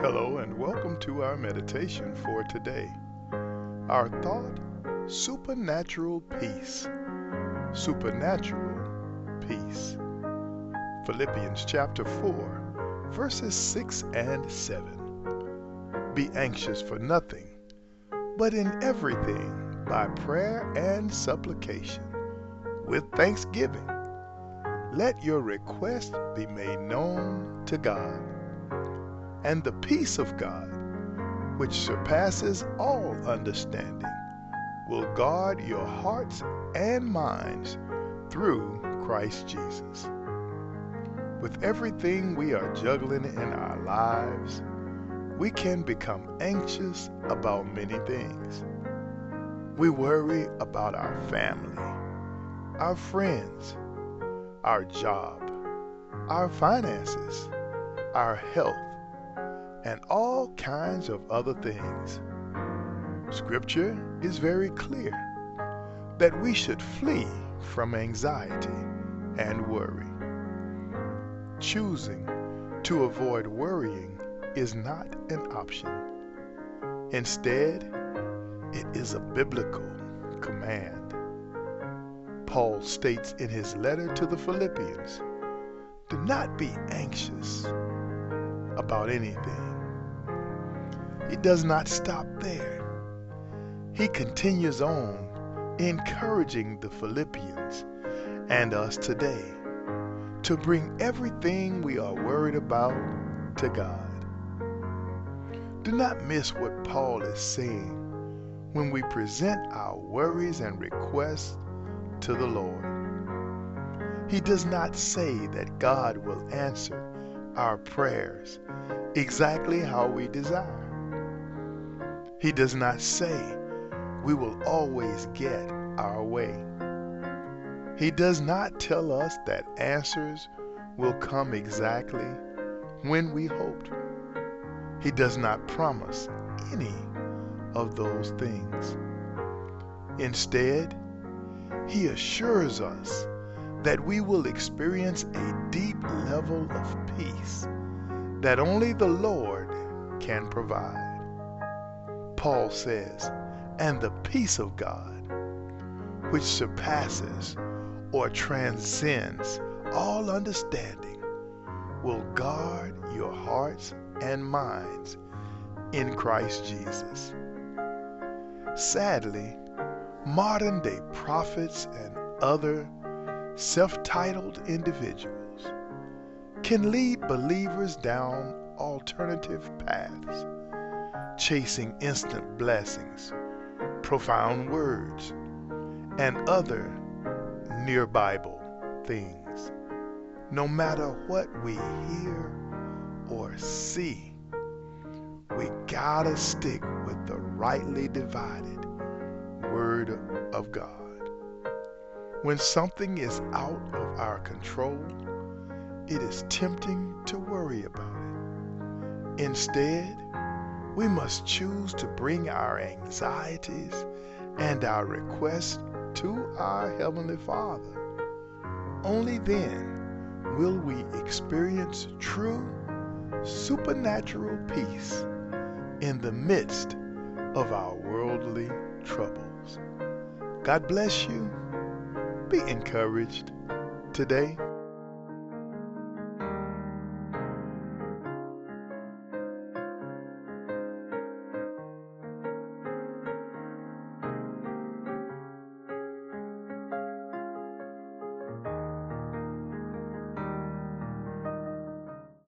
Hello, and welcome to our meditation for today. Our thought supernatural peace. Supernatural peace. Philippians chapter 4, verses 6 and 7. Be anxious for nothing, but in everything by prayer and supplication, with thanksgiving. Let your request be made known to God and the peace of God, which surpasses all understanding, will guard your hearts and minds through Christ Jesus. With everything we are juggling in our lives, we can become anxious about many things. We worry about our family, our friends, our job, our finances, our health, and all kinds of other things. Scripture is very clear that we should flee from anxiety and worry. Choosing to avoid worrying is not an option. Instead, it is a biblical command. Paul states in his letter to the Philippians, do not be anxious about anything he does not stop there. He continues on encouraging the Philippians and us today to bring everything we are worried about to God. Do not miss what Paul is saying when we present our worries and requests to the Lord. He does not say that God will answer our prayers exactly how we desire. He does not say we will always get our way. He does not tell us that answers will come exactly when we hoped. He does not promise any of those things. Instead, he assures us that we will experience a deep level of peace that only the Lord can provide. Paul says, and the peace of God, which surpasses or transcends all understanding, will guard your hearts and minds in Christ Jesus. Sadly, modern day prophets and other self titled individuals can lead believers down alternative paths chasing instant blessings, profound words, and other near Bible things. No matter what we hear or see, we gotta stick with the rightly divided Word of God. When something is out of our control, it is tempting to worry about it. Instead, we must choose to bring our anxieties and our requests to our Heavenly Father. Only then will we experience true supernatural peace in the midst of our worldly troubles. God bless you. Be encouraged today.